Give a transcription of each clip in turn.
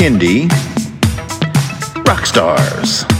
Kindy. Rock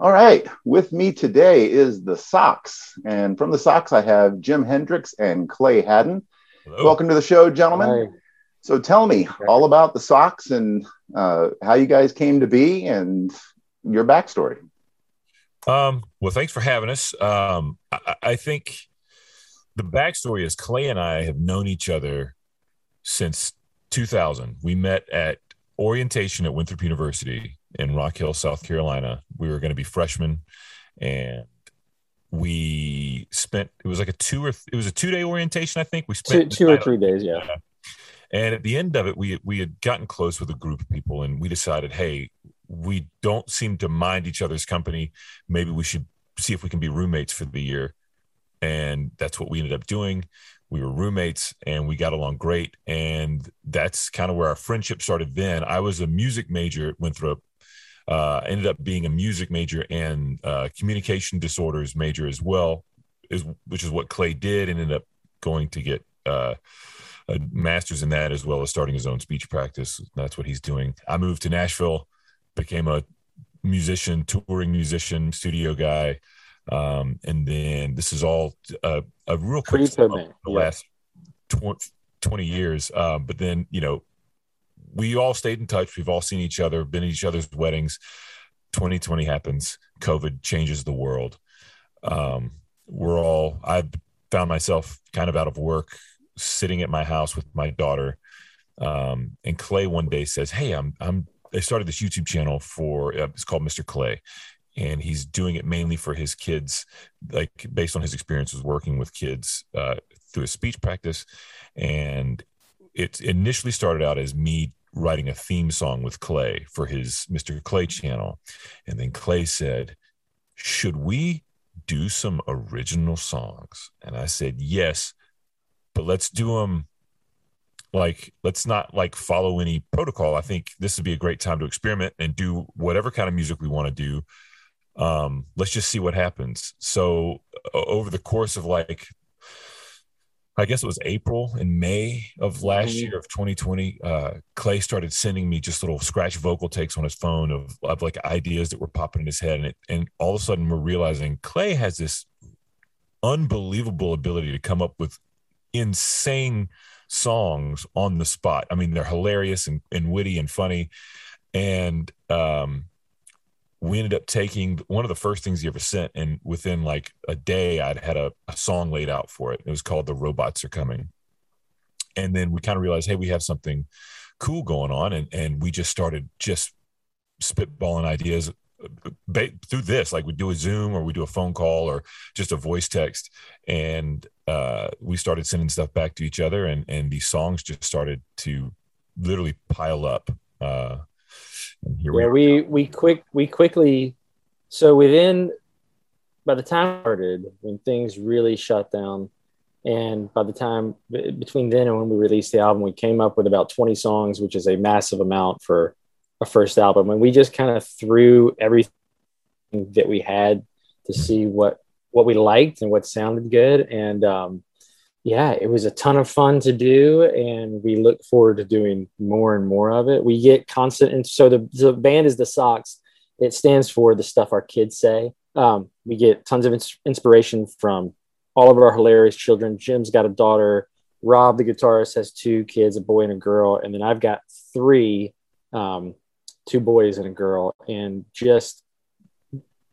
All right, with me today is the SOKS, and from the SOKS I have Jim Hendrix and Clay Haddon. Hello. Welcome to the show, gentlemen. Hi. So tell me all about the SOKS and uh, how you guys came to be and your backstory. Um, well, thanks for having us. Um, I, I think the backstory is Clay and I have known each other since 2000. We met at orientation at Winthrop University in Rock Hill, South Carolina. We were going to be freshmen, and we spent. It was like a two or it was a two day orientation. I think we Two, spent two or three days, yeah. And at the end of it, we we had gotten close with a group of people, and we decided, hey, we don't seem to mind each other's company. Maybe we should see if we can be roommates for the year. And that's what we ended up doing. We were roommates, and we got along great. And that's kind of where our friendship started. Then I was a music major at Winthrop. Uh, ended up being a music major and uh, communication disorders major as well, is which is what Clay did. And ended up going to get. Uh, a master's in that as well as starting his own speech practice. That's what he's doing. I moved to Nashville, became a musician, touring musician, studio guy. Um, and then this is all a, a real quick Pretty sum good, of man. the Yeah. last tw- 20 years. Um, but then, you know, we all stayed in touch. We've all seen each other, been at each other's weddings. 2020 happens. COVID changes the world. Um, we're all, I've found myself kind of out of work, sitting at my house with my daughter. Um, and Clay one day says, Hey, I'm, I'm, I started this YouTube channel for, uh, it's called Mr. Clay. And he's doing it mainly for his kids, like based on his experiences working with kids uh, through his speech practice. And it initially started out as me writing a theme song with Clay for his Mr. Clay channel. And then Clay said, Should we do some original songs? And I said, Yes, but let's do them like, let's not like follow any protocol. I think this would be a great time to experiment and do whatever kind of music we want to do. Um, let's just see what happens. So, over the course of like I guess it was April and May of last Mhm. year of 2020. Uh, Clay started sending me just little scratch vocal takes on his phone of, of like ideas that were popping in his head, and it, and all of a sudden we're realizing Clay has this unbelievable ability to come up with insane songs on the spot. I mean, they're hilarious and, and witty and funny, and um, we ended up taking one of the first things he ever sent, and within like a day, I'd had a, a song laid out for it. It was called "The Robots Are Coming," and then we kind of realized, hey, we have something cool going on, and and we just started just spitballing ideas uh, through this. Like we do a Zoom or we do a phone call or just a voice text, and uh, we started sending stuff back to each other, and and these songs just started to literally pile up. Uh, and here we Yeah, are. we we quick we quickly so within by the time started when things really shut down and by the time between then and when we released the album we came up with about 20 songs which is a massive amount for a first album and we just kind of threw everything that we had to see what what we liked and what sounded good and um yeah, it was a ton of fun to do, and we look forward to doing more and more of it. We get constant, and so the, the band is the SOKS. It stands for the stuff our kids say. Um, we get tons of ins- inspiration from all of our hilarious children. Jim's got a daughter. Rob, the guitarist, has two kids, a boy and a girl, and then I've got three, um, two boys and a girl, and just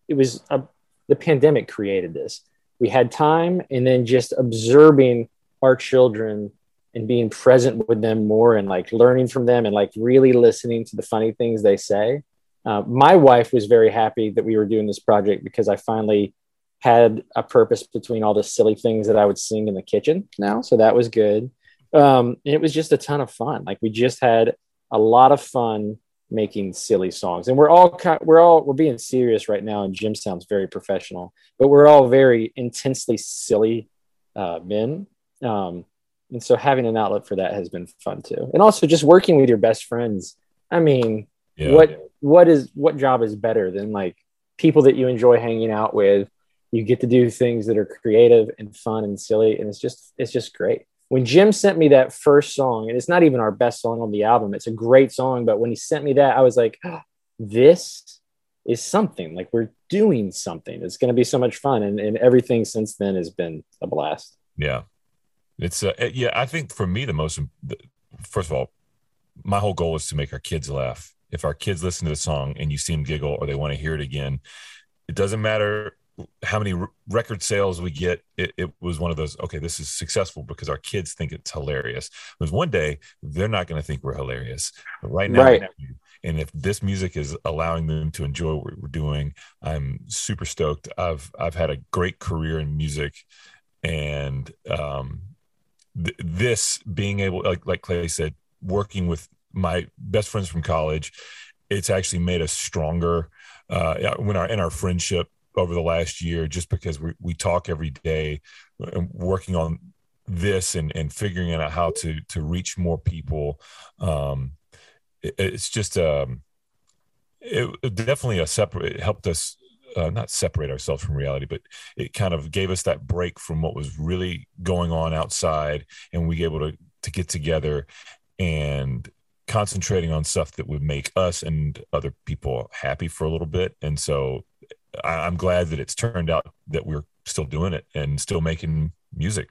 it was a, the pandemic created this we had time and then just observing our children and being present with them more and like learning from them and like really listening to the funny things they say. Uh, my wife was very happy that we were doing this project because I finally had a purpose between all the silly things that I would sing in the kitchen now. So that was good. Um, and it was just a ton of fun. Like we just had a lot of fun making silly songs. And we're all kind we're all we're being serious right now and jim sounds very professional but we're all very intensely silly uh, men. Um, and so having an outlet for that has been fun too. And also just working with your best friends. I mean yeah. what what is what job is better than like people that you enjoy hanging out with? You get to do things that are creative and fun and silly and it's just it's just great when Jim sent me that first song, and it's not even our best song on the album, it's a great song. But when he sent me that, I was like, oh, this is something. Like we're doing something. It's going to be so much fun. And, and everything since then has been a blast. Yeah. It's, uh, yeah, I think for me, the most, first of all, my whole goal is to make our kids laugh. If our kids listen to the song and you see them giggle or they want to hear it again, it doesn't matter how many record sales we get it, it, was one of those okay this is successful because our kids think it's hilarious. Because one day they're not going to think we're hilarious. But right now right. and if this music is allowing them to enjoy what we're doing i'm super stoked. I've i've had a great career in music and um th- this being able like like clay said working with my best friends from college it's actually made us stronger uh, when our in our friendship over the last year just because we, we talk every day and working on this and, and figuring out how to to reach more people. Um it, it's just um it, it, definitely a separate it helped us uh, not separate ourselves from reality but it kind of gave us that break from what was really going on outside and we were able to to get together and concentrating on stuff that would make us and other people happy for a little bit. And so I, am glad that it's turned out that we're still doing it and still making music.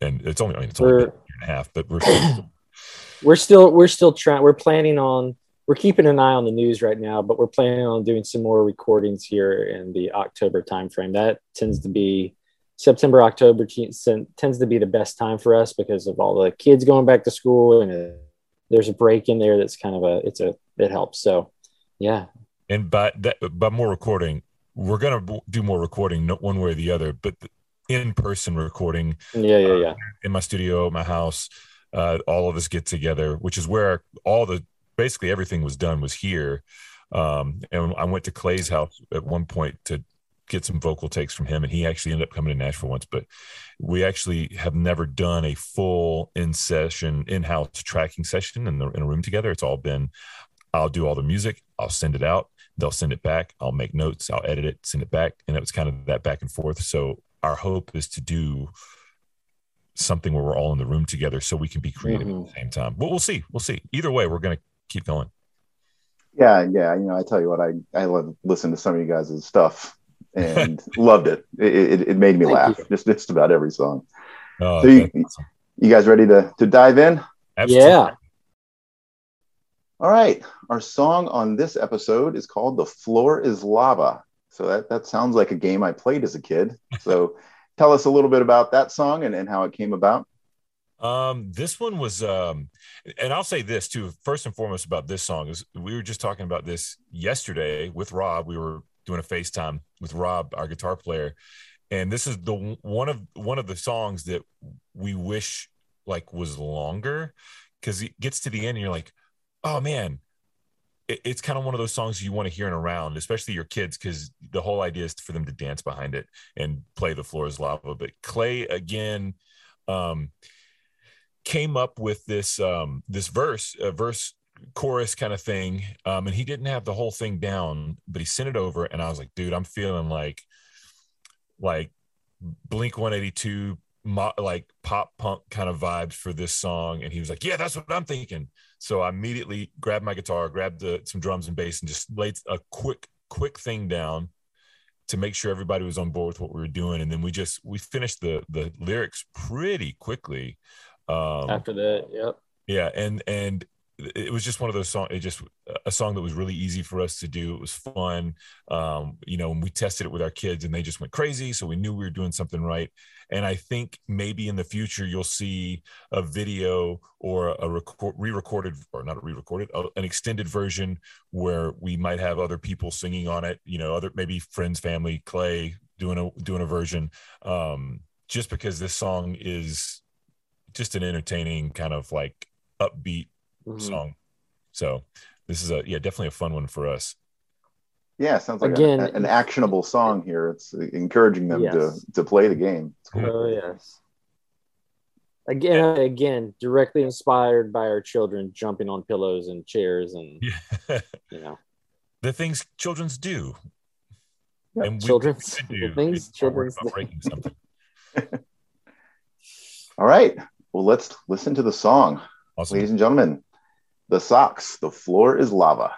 And it's only, I mean, it's only a year and a half, but we're still, we're still, we're still trying, we're planning on, we're keeping an eye on the news right now, but we're planning on doing some more recordings here in the October timeframe. That tends to be September, October tends to be the best time for us because of all the kids going back to school and uh, there's a break in there that's kind of a, it's a, it helps. So yeah, and by that by more recording we're going to do more recording one way or the other but in-person recording yeah yeah yeah. uh, in my studio my house uh, all of us get together which is where all the basically everything was done was here. Um, and i went to clay's house at one point to get some vocal takes from him and he actually ended up coming to nashville once but we actually have never done a full in session in-house tracking session in, the, in a room together. It's all been i'll do all the music i'll send it out they'll send it back i'll make notes i'll edit it send it back and it was kind of that back and forth so our hope is to do something where we're all in the room together so we can be creative mm-hmm. at the same time but we'll see we'll see either way we're going to keep going yeah yeah you know i tell you what i i love listen to some of you guys' stuff and loved it. it. it it made me Thank laugh you. just just about every song oh, so you, awesome. you guys ready to to dive in Absolutely. yeah all right. Our song on this episode is called The Floor is Lava. So that, that sounds like a game I played as a kid. So tell us a little bit about that song and, and how it came about. Um, this one was, um, and I'll say this too. First and foremost about this song is we were just talking about this yesterday with Rob. We were doing a FaceTime with Rob, our guitar player, and this is the one of one of the songs that we wish like was longer because it gets to the end and you're like, oh man, it, it's kind of one of those songs you want to hear in a round, especially your kids, because the whole idea is for them to dance behind it and play the floor is lava. But Clay again um, came up with this um, this verse, a verse chorus kind of thing, um, and he didn't have the whole thing down, but he sent it over, and I was like, dude, I'm feeling like like Blink 182 mo- like pop punk kind of vibes for this song, and he was like, "Yeah, that's what I'm thinking." So I immediately grabbed my guitar, grabbed the, some drums and bass, and just laid a quick quick thing down to make sure everybody was on board with what we were doing. And then we just we finished the the lyrics pretty quickly. Um, After that, yep. Yeah, and and it was just one of those songs. It just a song that was really easy for us to do. It was fun. Um, you know, and we tested it with our kids, and they just went crazy. So we knew we were doing something right. And I think maybe in the future you'll see a video or a record, re-recorded, or not a re-recorded, an extended version where we might have other people singing on it. You know, other maybe friends, family, Clay doing a doing a version. Um, just because this song is just an entertaining kind of like upbeat mm-hmm. song. So this is a yeah, definitely a fun one for us. Yeah, sounds like Again, a, an actionable song here. It's encouraging them yes. to to play the game. Cool. Oh yes. Again, again, directly inspired by our children jumping on pillows and chairs and yeah. you know the things children's do. Yep. And children's do the things children's breaking something. All right. Well, let's listen to the song. Awesome. Ladies and gentlemen, the SOKS, the floor is lava.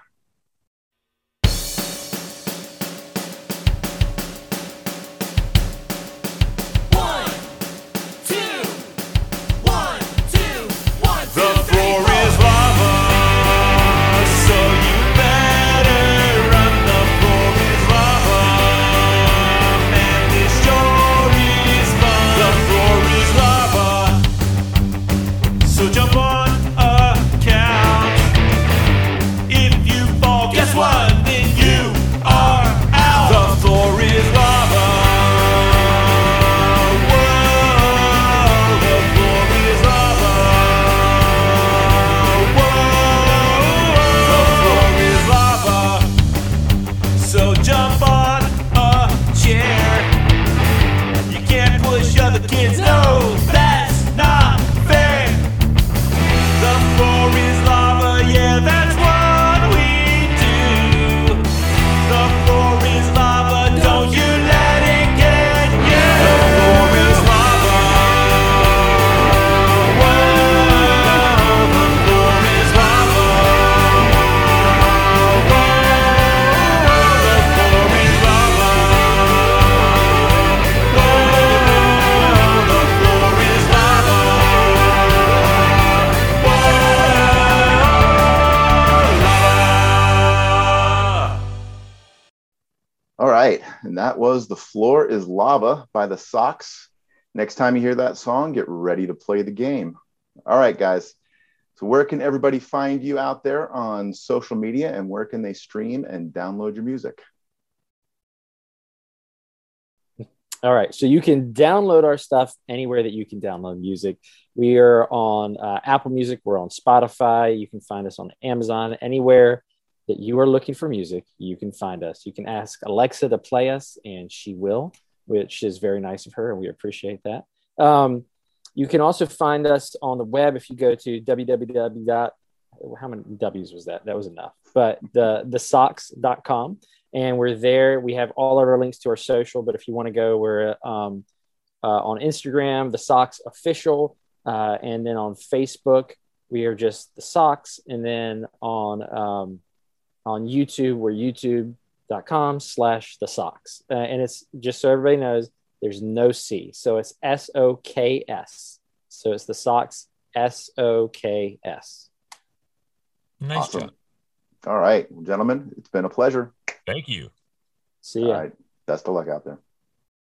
That was The Floor is Lava by the SOKS. Next time you hear that song, get ready to play the game. All right, guys. So, where can everybody find you out there on social media and where can they stream and download your music? All right. So, you can download our stuff anywhere that you can download music. We are on uh, Apple Music, we're on Spotify. You can find us on Amazon, anywhere that you are looking for music, you can find us. You can ask Alexa to play us, and she will, which is very nice of her, and we appreciate that. Um, you can also find us on the web if you go to www. How many W's was that? That was enough. But the thesoks.com, and we're there. We have all of our links to our social. But if you want to go, we're um, uh, on Instagram, the soks official, uh, and then on Facebook, we are just the SOKS. and then on um, on YouTube. We're youtube.com slash the SOKS. Uh, and it's just so everybody knows there's no C. So it's S O K S. So it's the SOKS S O K S. Nice awesome. job. All right, gentlemen, it's been a pleasure. Thank you. See you. All right. Best of luck out there.